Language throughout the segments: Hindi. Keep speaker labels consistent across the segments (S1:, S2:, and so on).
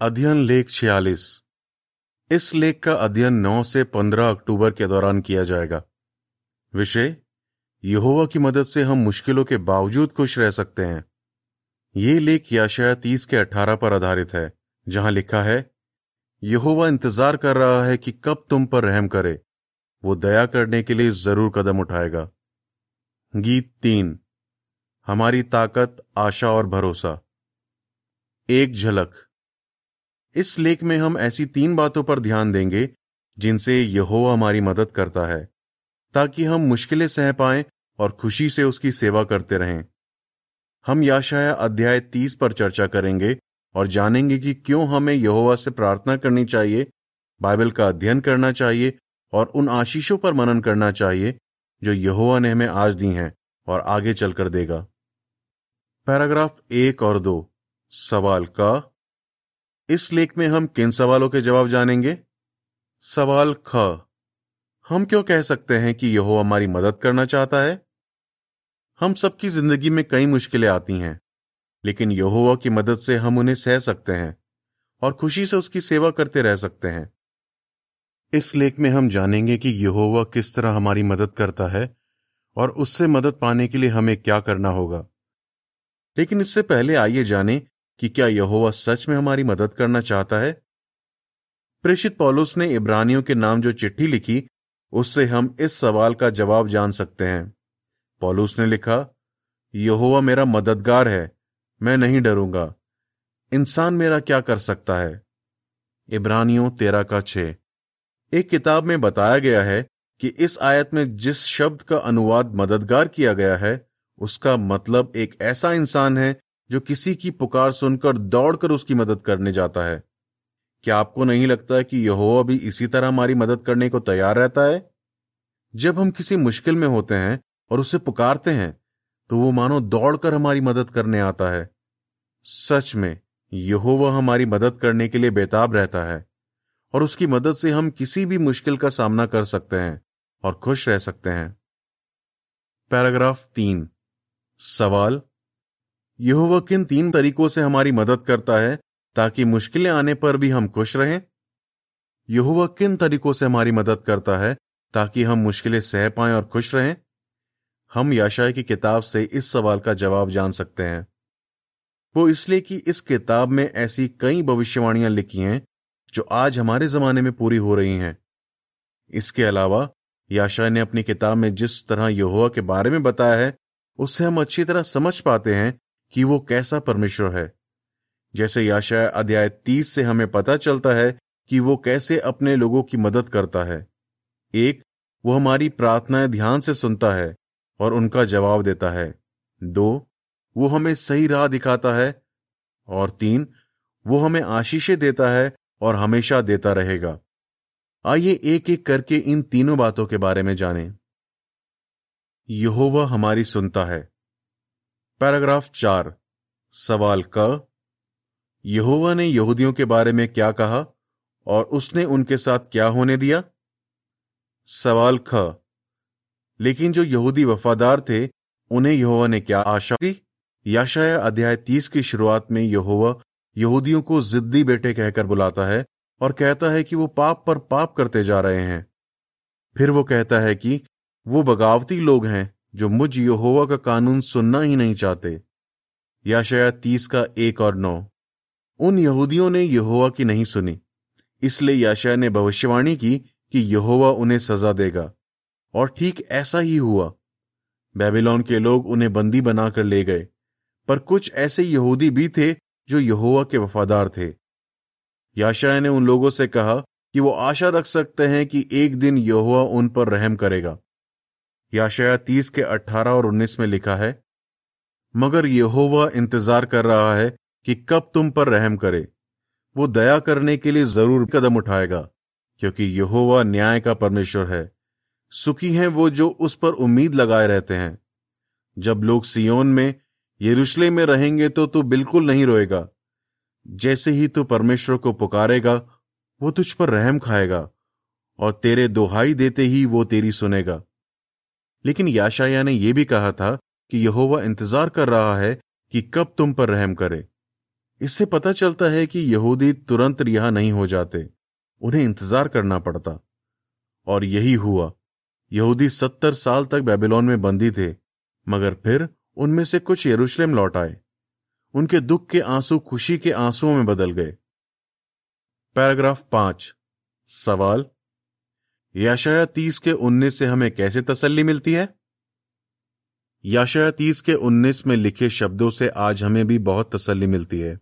S1: अध्ययन लेख छियालीस। इस लेख का अध्ययन 9 से 15 अक्टूबर के दौरान किया जाएगा। विषय, यहोवा की मदद से हम मुश्किलों के बावजूद खुश रह सकते हैं। ये लेख याशाया तीस के 18 पर आधारित है, जहाँ लिखा है, यहोवा इंतज़ार कर रहा है कि कब तुम पर रहम करे। वो दया करने के लिए ज़रूर कदम उठाएगा। गीत तीन, हमारी ताकत, आशा और भरोसा। एक झलक। इस लेख में हम ऐसी तीन बातों पर ध्यान देंगे, जिनसे यहोवा हमारी मदद करता है, ताकि हम मुश्किलें सह पाएँ और खुशी से उसकी सेवा करते रहें। हम याशाया अध्याय तीस पर चर्चा करेंगे और जानेंगे कि क्यों हमें यहोवा से प्रार्थना करनी चाहिए, बाइबल का अध्ययन करना चाहिए और उन आशीषों पर मनन करना चाहिए, जो यहोवा ने हमें आज दी हैं और आगे चलकर देगा। पैराग्राफ एक और दो, सवाल का इस लेख में हम किन सवालों के जवाब जानेंगे? सवाल ख। हम क्यों कह सकते हैं कि यह हमारी मदद करना चाहता है? हम सबकी ज़िंदगी में कई मुश्किलें आती हैं, लेकिन यहोवा की मदद से हम उन्हें सह सकते हैं और खुशी से उसकी सेवा करते रह सकते हैं। इस लेख में हम जानेंगे कि यहोवा किस तरह हमारी मदद करता है और उससे मदद पाने के लिए हमें क्या करना होगा। लेकिन इससे पहले आइए जानें कि क्या यहोवा सच में हमारी मदद करना चाहता है? प्रेषित पौलुस ने इब्रानियों के नाम जो चिट्ठी लिखी, उससे हम इस सवाल का जवाब जान सकते हैं। पौलुस ने लिखा, यहोवा मेरा मददगार है, मैं नहीं डरूँगा। इंसान मेरा क्या कर सकता है? इब्रानियों तेरा का छे एक किताब में बताया गया है कि इस आयत में जिस शब्द का अनुवाद मददगार किया गया है, उसका मतलब एक ऐसा इंसान है जो किसी की पुकार सुनकर दौड़कर उसकी मदद करने जाता है। क्या आपको नहीं लगता कि यहोवा भी इसी तरह हमारी मदद करने को तैयार रहता है? जब हम किसी मुश्किल में होते हैं और उसे पुकारते हैं तो वो मानो दौड़कर हमारी मदद करने आता है। सच में, यहोवा हमारी मदद करने के लिए बेताब रहता है और उसकी मदद से हम किसी भी मुश्किल का सामना कर सकते हैं और खुश रह सकते हैं। पैराग्राफ तीन। सवाल यहोवा किन तीन तरीकों से हमारी मदद करता है, ताकि मुश्किलें आने पर भी हम खुश रहें? यहोवा किन तरीकों से हमारी मदद करता है, ताकि हम मुश्किलें सह पाएँ और खुश रहें? हम याशाय की किताब से इस सवाल का जवाब जान सकते हैं। वो इसलिए कि इस किताब में ऐसी कई भविष्यवाणियाँ लिखी हैं, जो आज हमारे जमाने में पूरी हो रही हैं। इसके अलावा, याशाय ने अपनी किताब में जिस तरह यहोवा के बारे में बताया है उससे हम अच्छी तरह समझ पाते हैं कि वो कैसा परमेश्वर है। जैसे याशाय अध्याय तीस से हमें पता चलता है कि वो कैसे अपने लोगों की मदद करता है। एक, वो हमारी प्रार्थनाएँ ध्यान से सुनता है और उनका जवाब देता है। दो, वो हमें सही राह दिखाता है और तीन, वो हमें आशीषें देता है और हमेशा देता रहेगा। आइए एक एक करके इन तीनों बातों के बारे में जानें। यहोवा हमारी सुनता है। पैराग्राफ चार, सवाल क। यहोवा ने यहूदियों के बारे में क्या कहा और उसने उनके साथ क्या होने दिया? सवाल ख। लेकिन जो यहूदी वफादार थे, उन्हें यहोवा ने क्या आशा दी? याशाया अध्याय तीस की शुरुआत में यहोवा यहूदियों को जिद्दी बेटे कहकर बुलाता है और कहता है कि वो पाप पर पाप करते जा रहे हैं। फिर वो कहता है कि वो बगावती लोग हैं। जो मुझ यहोवा का कानून सुनना ही नहीं चाहते या शायद तीस का एक और नौ। उन यहूदियों ने यहोवा की नहीं सुनी, इसलिए याशया ने भविष्यवाणी की कि यहोवा उन्हें सजा देगा। और ठीक ऐसा ही हुआ। बेबीलोन के लोग उन्हें बंदी बनाकर ले गए, पर कुछ ऐसे यहूदी भी थे जो यहोवा के वफादार थे। याशाया ने उन लोगों से कहा कि वो आशा रख सकते हैं कि एक दिन यहोवा उन पर रहम करेगा। याशाया तीस के अट्ठारह और उन्नीस में लिखा है, मगर यहोवा इंतज़ार कर रहा है कि कब तुम पर रहम करे। वो दया करने के लिए ज़रूर कदम उठाएगा, क्योंकि यहोवा न्याय का परमेश्वर है। सुखी हैं वो जो उस पर उम्मीद लगाए रहते हैं। जब लोग सियोन में, यरूशलेम में रहेंगे तो तू बिल्कुल नहीं रोएगा। जैसे ही तू परमेश्वर को पुकारेगा, वो तुझ पर रहम खाएगा, और तेरे दोहाई देते ही वो तेरी सुनेगा। लेकिन याशाया ने यह भी कहा था कि यहोवा इंतज़ार कर रहा है कि कब तुम पर रहम करे। इससे पता चलता है कि यहूदी तुरंत रिहा नहीं हो जाते, उन्हें इंतज़ार करना पड़ता। और यही हुआ। यहूदी सत्तर साल तक बेबीलोन में बंदी थे, मगर फिर उनमें से कुछ यरूशलेम लौट आए। उनके दुख के आँसू खुशी के आंसुओं में बदल गए। पैराग्राफ पाँच। सवाल याशाया तीस के उन्नीस से हमें कैसे तसल्ली मिलती है? याशाया तीस के उन्नीस में लिखे शब्दों से आज हमें भी बहुत तसल्ली मिलती है।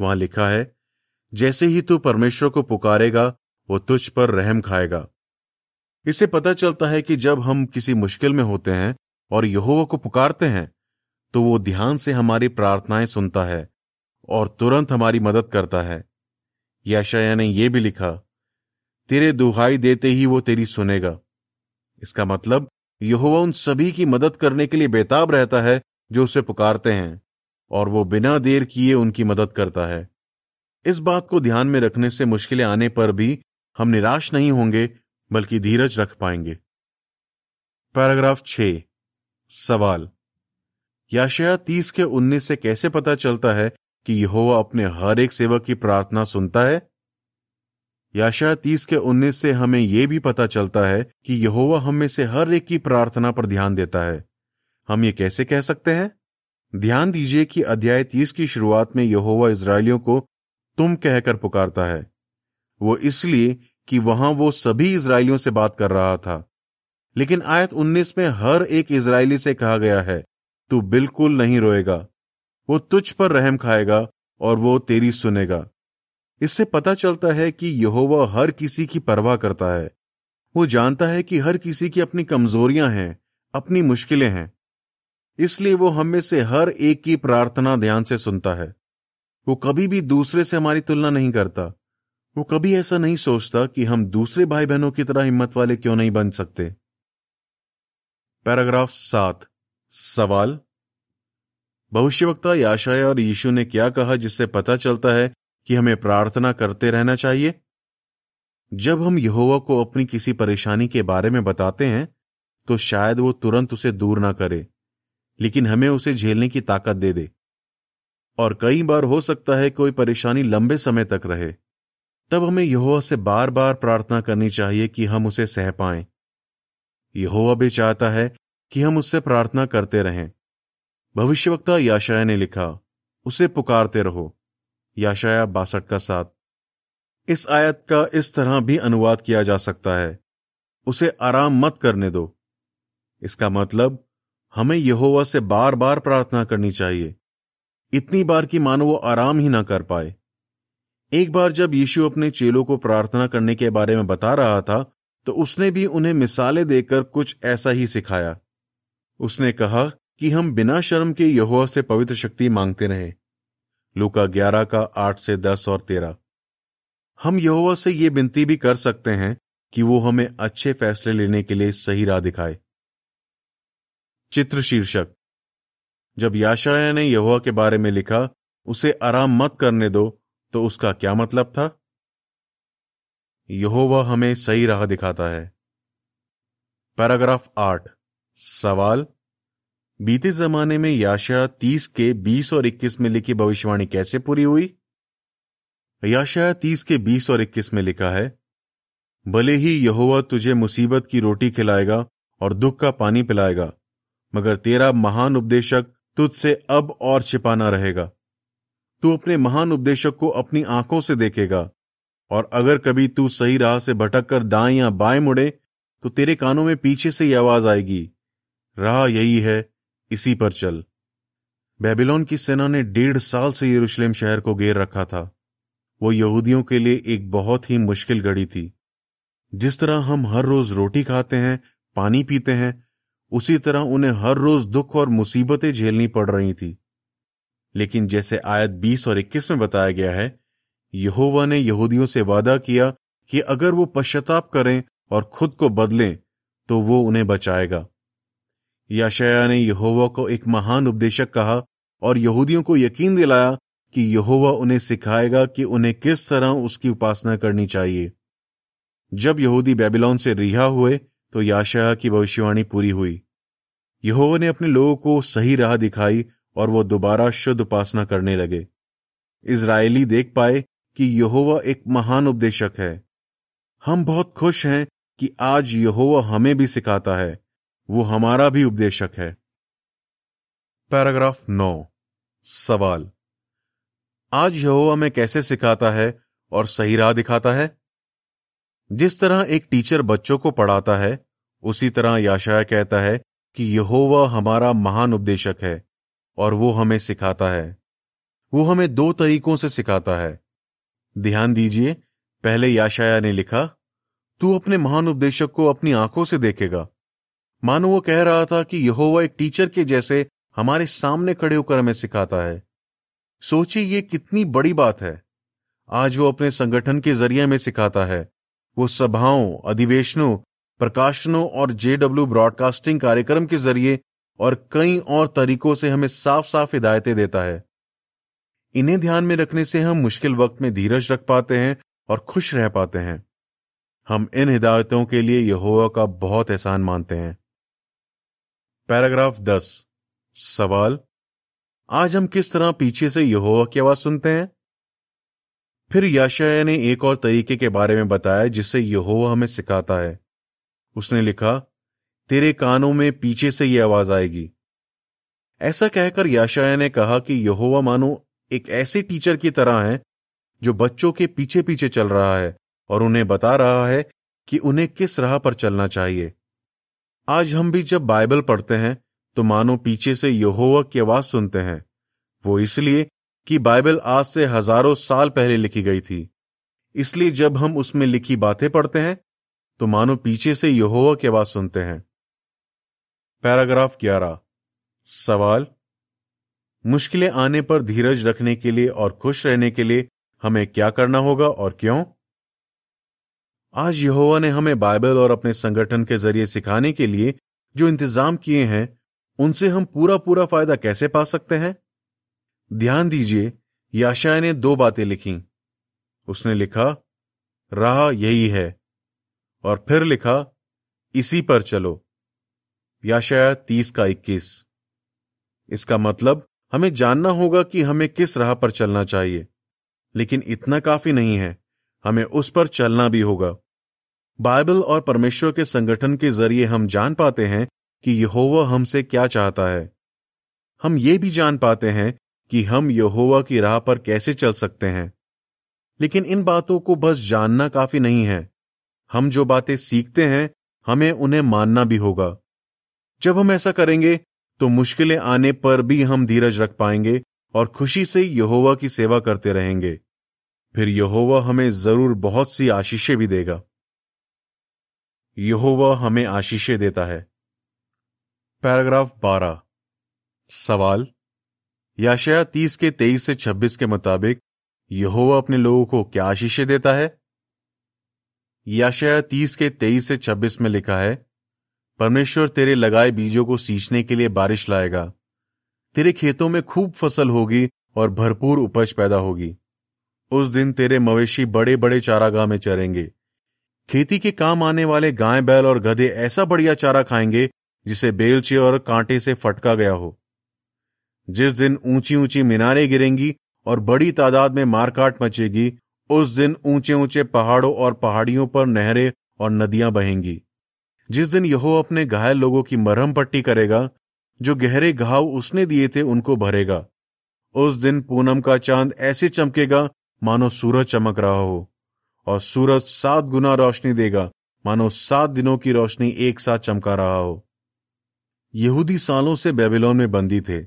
S1: वहाँ लिखा है, जैसे ही तू परमेश्वर को पुकारेगा, वो तुझ पर रहम खाएगा। इससे पता चलता है कि जब हम किसी मुश्किल में होते हैं और यहोवा को पुकारते हैं तो वो ध्यान से हमारी प्रार्थनाएँ सुनता है और तुरंत हमारी मदद करता है। याशाया ने यह भी लिखा तेरे दुहाई देते ही वो तेरी सुनेगा। इसका मतलब यहोवा उन सभी की मदद करने के लिए बेताब रहता है, जो उसे पुकारते हैं, और वो बिना देर किए उनकी मदद करता है। इस बात को ध्यान में रखने से मुश्किलें आने पर भी हम निराश नहीं होंगे, बल्कि धीरज रख पाएँगे। पैराग्राफ छ। सवाल। याशया तीस के उन्नीस से कैसे पता चलता है कि यहोवा अपने हर एक सेवक की प्रार्थना सुनता है? याशया तीस के उन्नीस से हमें यह भी पता चलता है कि यहोवा हम में से हर एक की प्रार्थना पर ध्यान देता है। हम ये कैसे कह सकते हैं? ध्यान दीजिए कि अध्याय तीस की शुरुआत में यहोवा इसराइलियों को, तुम कहकर पुकारता है। वो इसलिए कि वहाँ वो सभी इसराइलियों से बात कर रहा था। लेकिन आयत 19 में हर एक इसराइली से कहा गया है, तू बिल्कुल नहीं रोएगा। वो तुझ पर रहम खाएगा और वो तेरी सुनेगा। इससे पता चलता है कि यहोवा हर किसी की परवाह करता है। वो जानता है कि हर किसी की अपनी कमजोरियाँ हैं, अपनी मुश्किलें हैं। इसलिए वो हम में से हर एक की प्रार्थना ध्यान से सुनता है। वो कभी भी दूसरे से हमारी तुलना नहीं करता। वो कभी ऐसा नहीं सोचता कि हम दूसरे भाई बहनों की तरह हिम्मत वाले क्यों नहीं बन सकते। पैराग्राफ सात, सवाल। भविष्यवक्ता याशाया और यीशु ने क्या कहा जिससे पता चलता है कि हमें प्रार्थना करते रहना चाहिए। जब हम यहोवा को अपनी किसी परेशानी के बारे में बताते हैं तो शायद वो तुरंत उसे दूर ना करे, लेकिन हमें उसे झेलने की ताकत दे दे। और कई बार हो सकता है कोई परेशानी लंबे समय तक रहे। तब हमें यहोवा से बार बार प्रार्थना करनी चाहिए कि हम उसे सह पाएँ। यहोवा भी चाहता है कि हम उससे प्रार्थना करते रहें। भविष्यवक्ता याशाया ने लिखा, उसे पुकारते रहो। याशाया बासठ का साथ इस आयत का इस तरह भी अनुवाद किया जा सकता है। उसे आराम मत करने दो। इसका मतलब हमें यहोवा से बार बार प्रार्थना करनी चाहिए। इतनी बार कि मानो वो आराम ही ना कर पाए। एक बार जब यीशु अपने चेलों को प्रार्थना करने के बारे में बता रहा था तो उसने भी उन्हें मिसालें देकर कुछ ऐसा ही सिखाया। उसने कहा कि हम बिना शर्म के यहोवा से पवित्र शक्ति मांगते रहे। लूका ग्यारह का आठ से दस और तेरह। हम यहोवा से यह विनती भी कर सकते हैं कि वो हमें अच्छे फैसले लेने के लिए सही राह दिखाए। चित्र शीर्षक जब याशाया ने यहोवा के बारे में लिखा, उसे आराम मत करने दो तो उसका क्या मतलब था? यहोवा हमें सही राह दिखाता है। पैराग्राफ आठ। सवाल बीते जमाने में याशा तीस के बीस और इक्कीस में लिखी भविष्यवाणी कैसे पूरी हुई? याशा तीस के बीस और इक्कीस में लिखा है, भले ही यहोवा तुझे मुसीबत की रोटी खिलाएगा और दुख का पानी पिलाएगा, मगर तेरा महान उपदेशक तुझसे अब और छिपाना रहेगा। तू अपने महान उपदेशक को अपनी आँखों से देखेगा, और अगर कभी तू सही राह से भटक कर दाएँ या बाएँ मुड़े तो तेरे कानों में पीछे से ही आवाज़ आएगी। राह यही है इसी पर चल। बेबीलोन की सेना ने डेढ़ साल से यरूशलेम शहर को घेर रखा था। वो यहूदियों के लिए एक बहुत ही मुश्किल घड़ी थी। जिस तरह हम हर रोज रोटी खाते हैं, पानी पीते हैं, उसी तरह उन्हें हर रोज दुख और मुसीबतें झेलनी पड़ रही थी। लेकिन जैसे आयत 20 और 21 में बताया गया है, यहोवा ने यहूदियों से वादा किया कि अगर वो पश्चाताप करें और खुद को बदलें तो वो उन्हें बचाएगा। याशया ने यहोवा को एक महान उपदेशक कहा और यहूदियों को यकीन दिलाया कि यहोवा उन्हें सिखाएगा कि उन्हें किस तरह उसकी उपासना करनी चाहिए। जब यहूदी बेबीलोन से रिहा हुए तो याशया की भविष्यवाणी पूरी हुई। यहोवा ने अपने लोगों को सही राह दिखाई और वो दोबारा शुद्ध उपासना करने लगे। इसराइली देख पाए कि यहोवा एक महान उपदेशक है। हम बहुत खुश हैं कि आज यहोवा हमें भी सिखाता है। वो हमारा भी उपदेशक है। पैराग्राफ नौ। सवाल। आज यहोवा हमें कैसे सिखाता है और सही राह दिखाता है? जिस तरह एक टीचर बच्चों को पढ़ाता है, उसी तरह याशाया कहता है कि यहोवा हमारा महान उपदेशक है और वो हमें सिखाता है। वो हमें दो तरीकों से सिखाता है। ध्यान दीजिए, पहले याशाया ने लिखा, तू अपने महान उपदेशक को अपनी आँखों से देखेगा मानो वो कह रहा था कि यहोवा एक टीचर के जैसे हमारे सामने खड़े होकर हमें सिखाता है। सोचिए ये कितनी बड़ी बात है। आज वो अपने संगठन के ज़रिए में सिखाता है। वो सभाओं, अधिवेशनों, प्रकाशनों और जेडब्ल्यू ब्रॉडकास्टिंग कार्यक्रम के ज़रिए और कई और तरीकों से हमें साफ़ साफ़ हिदायतें देता है। इन्हें ध्यान में रखने से हम मुश्किल वक्त में धीरज रख पाते हैं और खुश रह पाते हैं। हम इन हिदायतों के लिए यहोवा का बहुत एहसान मानते हैं। पैराग्राफ दस, सवाल। आज हम किस तरह पीछे से यहोवा की आवाज़ सुनते हैं? फिर याशाया ने एक और तरीके के बारे में बताया जिससे यहोवा हमें सिखाता है। उसने लिखा, तेरे कानों में पीछे से यह आवाज़ आएगी। ऐसा कहकर याशाया ने कहा कि यहोवा मानो एक ऐसे टीचर की तरह है जो बच्चों के पीछे पीछे चल रहा है और उन्हें बता रहा है कि उन्हें किस राह पर चलना चाहिए। आज हम भी जब बाइबल पढ़ते हैं तो मानो पीछे से यहोवा की आवाज़ सुनते हैं। वो इसलिए कि बाइबल आज से हज़ारों साल पहले लिखी गई थी। इसलिए जब हम उसमें लिखी बातें पढ़ते हैं तो मानो पीछे से यहोवा की आवाज़ सुनते हैं। पैराग्राफ ग्यारह। सवाल। मुश्किलें आने पर धीरज रखने के लिए और खुश रहने के लिए हमें क्या करना होगा और क्यों? आज यहोवा ने हमें बाइबल और अपने संगठन के ज़रिए सिखाने के लिए जो इंतज़ाम किए हैं, उनसे हम पूरा पूरा फ़ायदा कैसे पा सकते हैं? ध्यान दीजिए याशाय ने दो बातें लिखी। उसने लिखा, राह यही है। और फिर लिखा, इसी पर चलो। याशाया तीस का इक्कीस। इसका मतलब हमें जानना होगा कि हमें किस राह पर चलना चाहिए। लेकिन इतना काफ़ी नहीं है, हमें उस पर चलना भी होगा। बाइबल और परमेश्वर के संगठन के ज़रिए हम जान पाते हैं कि यहोवा हमसे क्या चाहता है। हम ये भी जान पाते हैं कि हम यहोवा की राह पर कैसे चल सकते हैं। लेकिन इन बातों को बस जानना काफ़ी नहीं है। हम जो बातें सीखते हैं, हमें उन्हें मानना भी होगा। जब हम ऐसा करेंगे तो मुश्किलें आने पर भी हम धीरज रख पाएँगे और खुशी से यहोवा की सेवा करते रहेंगे। फिर यहोवा हमें ज़रूर बहुत सी आशीषें भी देगा। यहोवा हमें आशीषें देता है। पैराग्राफ बारह। सवाल। याशया तीस के तेईस से छब्बीस के मुताबिक यहोवा अपने लोगों को क्या आशीषें देता है? याशया तीस के तेईस से छब्बीस में लिखा है, परमेश्वर तेरे लगाए बीजों को सींचने के लिए बारिश लाएगा। तेरे खेतों में खूब फ़सल होगी और भरपूर उपज पैदा होगी। उस दिन तेरे मवेशी बड़े बड़े चारागाह में चरेंगे। खेती के काम आने वाले गाय, बैल और गधे ऐसा बढ़िया चारा खाएँगे, जिसे बेलचे और कांटे से फटका गया हो। जिस दिन ऊँची ऊँची मीनारें गिरेंगी और बड़ी तादाद में मारकाट मचेगी, उस दिन ऊँचे ऊँचे पहाड़ों और पहाड़ियों पर नहरें और नदियाँ बहेंगी। जिस दिन यहो अपने घायल लोगों की मरहम पट्टी करेगा, जो गहरे घाव उसने दिए थे उनको भरेगा। उस दिन पूनम का चाँद ऐसे चमकेगा, मानो सूरज चमक रहा हो। और सूरज सात गुना रोशनी देगा। मानो सात दिनों की रोशनी एक साथ चमका रहा हो। यहूदी सालों से बेबीलोन में बंदी थे,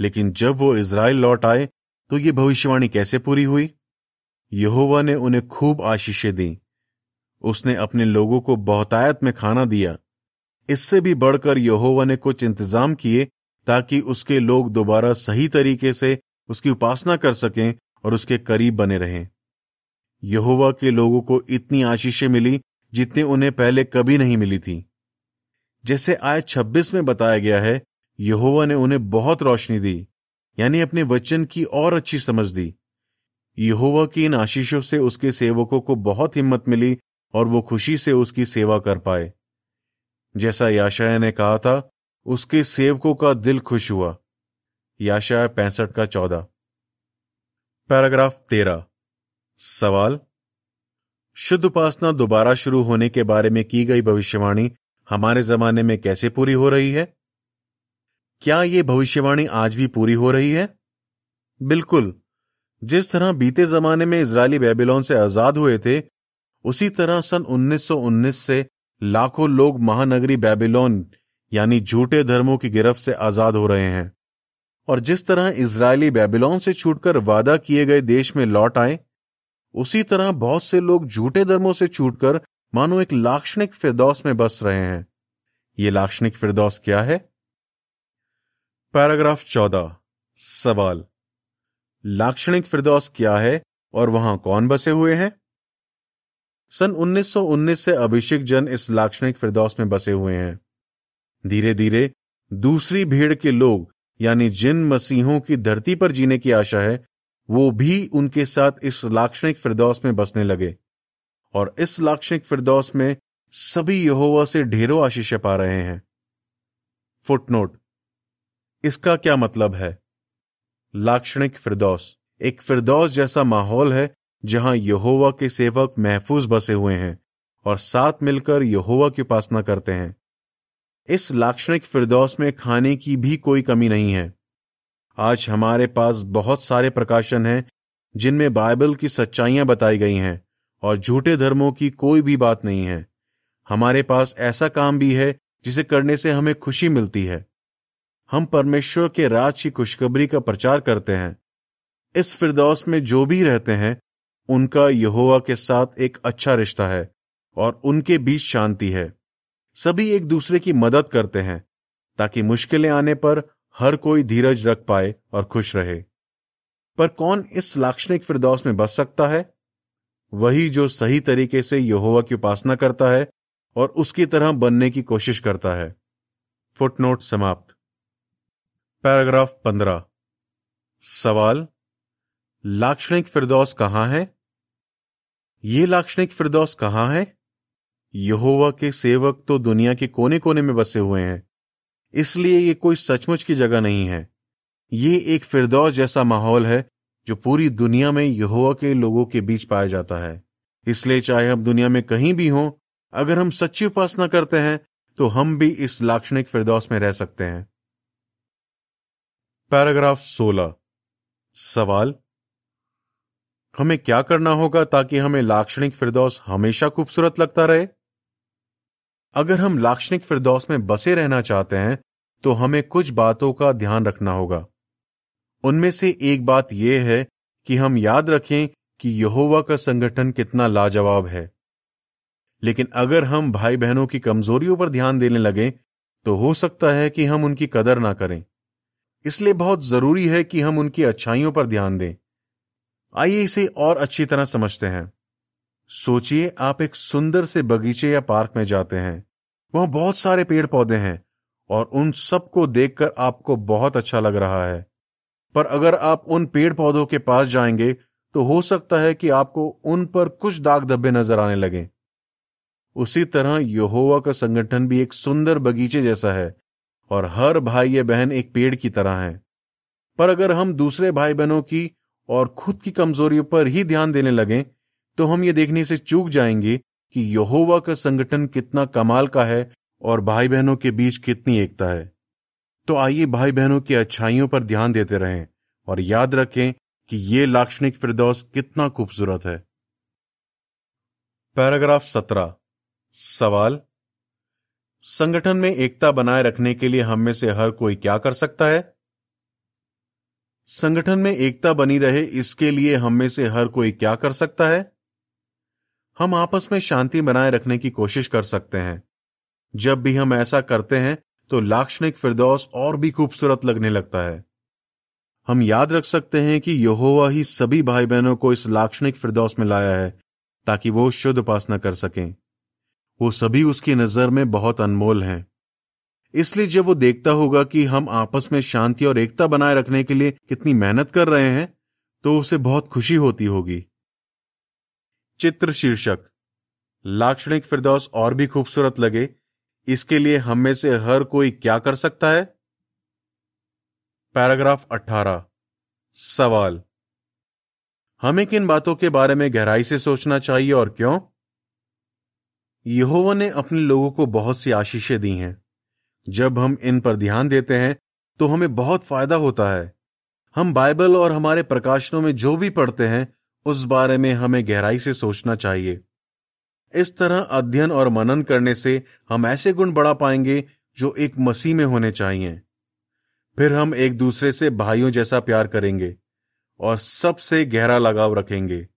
S1: लेकिन जब वो इसराइल लौट आए तो ये भविष्यवाणी कैसे पूरी हुई? यहोवा ने उन्हें खूब आशीषें दी। उसने अपने लोगों को बहुतायत में खाना दिया। इससे भी बढ़कर यहोवा ने कुछ इंतज़ाम किए, ताकि उसके लोग दोबारा सही तरीके से उसकी उपासना कर सकें और उसके करीब बने रहें। यहोवा के लोगों को इतनी आशीषें मिली जितनी उन्हें पहले कभी नहीं मिली थी। जैसे आय 26 में बताया गया है, यहोवा ने उन्हें बहुत रोशनी दी, यानी अपने वचन की और अच्छी समझ दी। यहोवा की इन आशीषों से उसके सेवकों को बहुत हिम्मत मिली और वो खुशी से उसकी सेवा कर पाए। जैसा याशाया ने कहा था, उसके सेवकों का दिल खुश हुआ। याशाया पैंसठ का चौदह। पैराग्राफ तेरह। सवाल। शुद्ध उपासना दोबारा शुरू होने के बारे में की गई भविष्यवाणी हमारे जमाने में कैसे पूरी हो रही है? क्या यह भविष्यवाणी आज भी पूरी हो रही है? बिल्कुल। जिस तरह बीते जमाने में इसराइली बेबीलोन से आज़ाद हुए थे, उसी तरह सन 1919 से लाखों लोग महानगरी बेबीलोन, यानी झूठे धर्मों की गिरफ्त से आज़ाद हो रहे हैं। और जिस तरह इसराइली बेबीलोन से छूटकर वादा किए गए देश में लौट आए उसी तरह बहुत से लोग झूठे धर्मों से छूटकर मानो एक लाक्षणिक फिरदौस में बस रहे हैं। यह लाक्षणिक फिरदौस क्या है? पैराग्राफ चौदह। सवाल। लाक्षणिक फिरदौस क्या है और वहाँ कौन बसे हुए हैं? सन 1919 से अभिषेक जन इस लाक्षणिक फिरदौस में बसे हुए हैं। धीरे धीरे दूसरी भीड़ के लोग, यानी जिन मसीहों की धरती पर जीने की आशा है वो भी उनके साथ इस लाक्षणिक फिरदौस में बसने लगे। और इस लाक्षणिक फिरदौस में सभी यहोवा से ढेरों आशीष पा रहे हैं। फुटनोट। इसका क्या मतलब है? लाक्षणिक फिरदौस। एक फिरदौस जैसा माहौल है, जहाँ यहोवा के सेवक महफूज बसे हुए हैं और साथ मिलकर यहोवा की उपासना करते हैं। इस लाक्षणिक फिरदौस में खाने की भी कोई कमी नहीं है। आज हमारे पास बहुत सारे प्रकाशन हैं, जिनमें बाइबल की सच्चाइयाँ बताई गई हैं, और झूठे धर्मों की कोई भी बात नहीं है। हमारे पास ऐसा काम भी है, जिसे करने से हमें खुशी मिलती है। हम परमेश्वर के राज की खुशखबरी का प्रचार करते हैं। इस फिरदौस में जो भी रहते हैं, उनका यहोवा के साथ एक अच्छा रिश्ता है, और उनके बीच शांति है। सभी एक दूसरे की मदद करते हैं, ताकि मुश्किलें आने पर हर कोई धीरज रख पाए और खुश रहे। पर कौन इस लाक्षणिक फिरदौस में बच सकता है? वही जो सही तरीके से यहोवा की उपासना करता है और उसकी तरह बनने की कोशिश करता है। फुटनोट समाप्त। पैराग्राफ पंद्रह। सवाल, लाक्षणिक फिरदौस कहाँ है? ये लाक्षणिक फिरदौस कहाँ है? यहोवा के सेवक तो दुनिया के कोने कोने में बसे हुए हैं। इसलिए ये कोई सचमुच की जगह नहीं है। ये एक फिरदौस जैसा माहौल है, जो पूरी दुनिया में यहोवा के लोगों के बीच पाया जाता है। इसलिए चाहे हम दुनिया में कहीं भी हों, अगर हम सच्ची उपासना करते हैं तो हम भी इस लाक्षणिक फिरदौस में रह सकते हैं। पैराग्राफ 16 सवाल? हमें क्या करना होगा ताकि हमें लाक्षणिक फिरदौस हमेशा खूबसूरत लगता रहे? अगर हम लाक्षणिक फिरदौस में बसे रहना चाहते हैं तो हमें कुछ बातों का ध्यान रखना होगा। उनमें से एक बात यह है कि हम याद रखें कि यहोवा का संगठन कितना लाजवाब है। लेकिन अगर हम भाई बहनों की कमजोरियों पर ध्यान देने लगे तो हो सकता है कि हम उनकी कदर ना करें। इसलिए बहुत ज़रूरी है कि हम उनकी अच्छाइयों पर ध्यान दें। आइए इसे और अच्छी तरह समझते हैं। सोचिए आप एक सुंदर से बगीचे या पार्क में जाते हैं। वहाँ बहुत सारे पेड़ पौधे हैं और उन सबको देखकर आपको बहुत अच्छा लग रहा है। पर अगर आप उन पेड़ पौधों के पास जाएँगे तो हो सकता है कि आपको उन पर कुछ दाग धब्बे नज़र आने लगे। उसी तरह यहोवा का संगठन भी एक सुंदर बगीचे जैसा है और हर भाई या बहन एक पेड़ की तरह है। पर अगर हम दूसरे भाई बहनों की और खुद की कमजोरियों पर ही ध्यान देने लगे तो हम ये देखने से चूक जाएँगे कि यहोवा का संगठन कितना कमाल का है और भाई बहनों के बीच कितनी एकता है। तो आइए भाई बहनों की अच्छाइयों पर ध्यान देते रहें और याद रखें कि ये लाक्षणिक फिरदौस कितना खूबसूरत है। पैराग्राफ सत्रह। सवाल, संगठन में एकता बनाए रखने के लिए हम में से हर कोई क्या कर सकता है? संगठन में एकता बनी रहे इसके लिए हम में से हर कोई क्या कर सकता है? हम आपस में शांति बनाए रखने की कोशिश कर सकते हैं। जब भी हम ऐसा करते हैं तो लाक्षणिक फिरदौस और भी खूबसूरत लगने लगता है। हम याद रख सकते हैं कि यहोवा ही सभी भाई बहनों को इस लाक्षणिक फिरदौस में लाया है, ताकि वो शुद्ध उपासना कर सकें। वो सभी उसकी नज़र में बहुत अनमोल हैं। इसलिए जब वो देखता होगा कि हम आपस में शांति और एकता बनाए रखने के लिए कितनी मेहनत कर रहे हैं तो उसे बहुत खुशी होती होगी। चित्र शीर्षक लाक्षणिक फिरदौस और भी खूबसूरत लगे। इसके लिए हम में से हर कोई क्या कर सकता है? पैराग्राफ 18 सवाल। हमें किन बातों के बारे में गहराई से सोचना चाहिए और क्यों? यहोवा ने अपने लोगों को बहुत सी आशीषें दी हैं। जब हम इन पर ध्यान देते हैं तो हमें बहुत फ़ायदा होता है। हम बाइबल और हमारे प्रकाशनों में जो भी पढ़ते हैं उस बारे में हमें गहराई से सोचना चाहिए। इस तरह अध्ययन और मनन करने से हम ऐसे गुण बढ़ा पाएँगे जो एक मसीह में होने चाहिए। फिर हम एक दूसरे से भाइयों जैसा प्यार करेंगे और सबसे गहरा लगाव रखेंगे।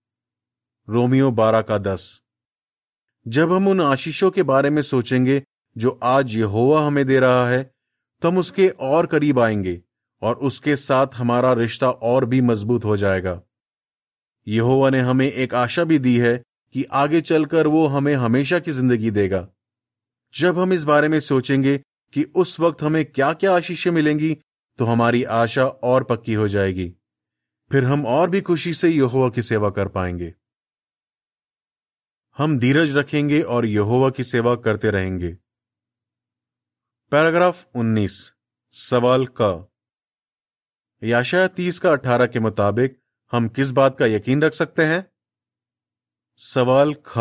S1: रोमियो बारह का दस। जब हम उन आशीषों के बारे में सोचेंगे जो आज यहोवा हमें दे रहा है तो हम उसके और करीब आएँगे और उसके साथ हमारा रिश्ता और भी मज़बूत हो जाएगा। यहोवा ने हमें एक आशा भी दी है कि आगे चलकर वो हमें हमेशा की ज़िंदगी देगा। जब हम इस बारे में सोचेंगे कि उस वक्त हमें क्या क्या आशीषें मिलेंगी तो हमारी आशा और पक्की हो जाएगी। फिर हम और भी खुशी से यहोवा की सेवा कर पाएँगे। हम धीरज रखेंगे और यहोवा की सेवा करते रहेंगे। पैराग्राफ 19 सवाल का। याशाया तीस का अठारह के मुताबिक हम किस बात का यकीन रख सकते हैं? सवाल ख।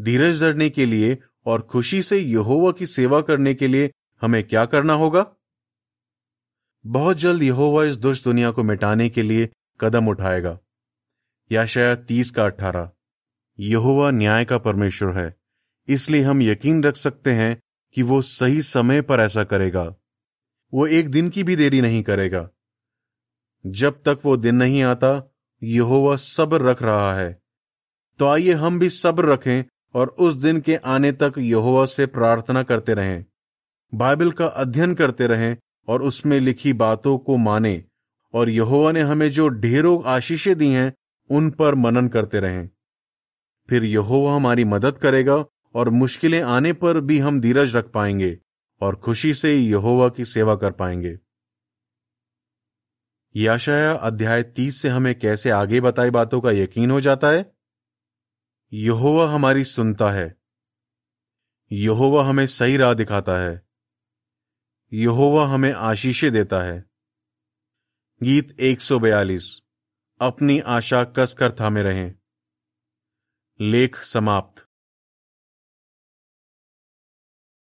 S1: धीरज धरने के लिए और खुशी से यहोवा की सेवा करने के लिए हमें क्या करना होगा? बहुत जल्द यहोवा इस दुष्ट दुनिया को मिटाने के लिए कदम उठाएगा। याशाया तीस का अठारह। यहोवा न्याय का परमेश्वर है। इसलिए हम यकीन रख सकते हैं कि वो सही समय पर ऐसा करेगा। वो एक दिन की भी देरी नहीं करेगा। जब तक वो दिन नहीं आता, यहोवा सब्र रख रहा है। तो आइए हम भी सब्र रखें और उस दिन के आने तक यहोवा से प्रार्थना करते रहें, बाइबल का अध्ययन करते रहें और उसमें लिखी बातों को माने और यहोवा ने हमें जो ढेरों आशीषें दी हैं, उन पर मनन करते रहें। फिर यहोवा हमारी मदद करेगा और मुश्किलें आने पर भी हम धीरज रख पाएँगे और खुशी से यहोवा की सेवा कर पाएँगे। याशाया अध्याय तीस से हमें कैसे आगे बताई बातों का यकीन हो जाता है? यहोवा हमारी सुनता है। यहोवा हमें सही राह दिखाता है। यहोवा हमें आशीषें देता है। गीत 142 अपनी आशा कसकर थामे रहें। लेख समाप्त।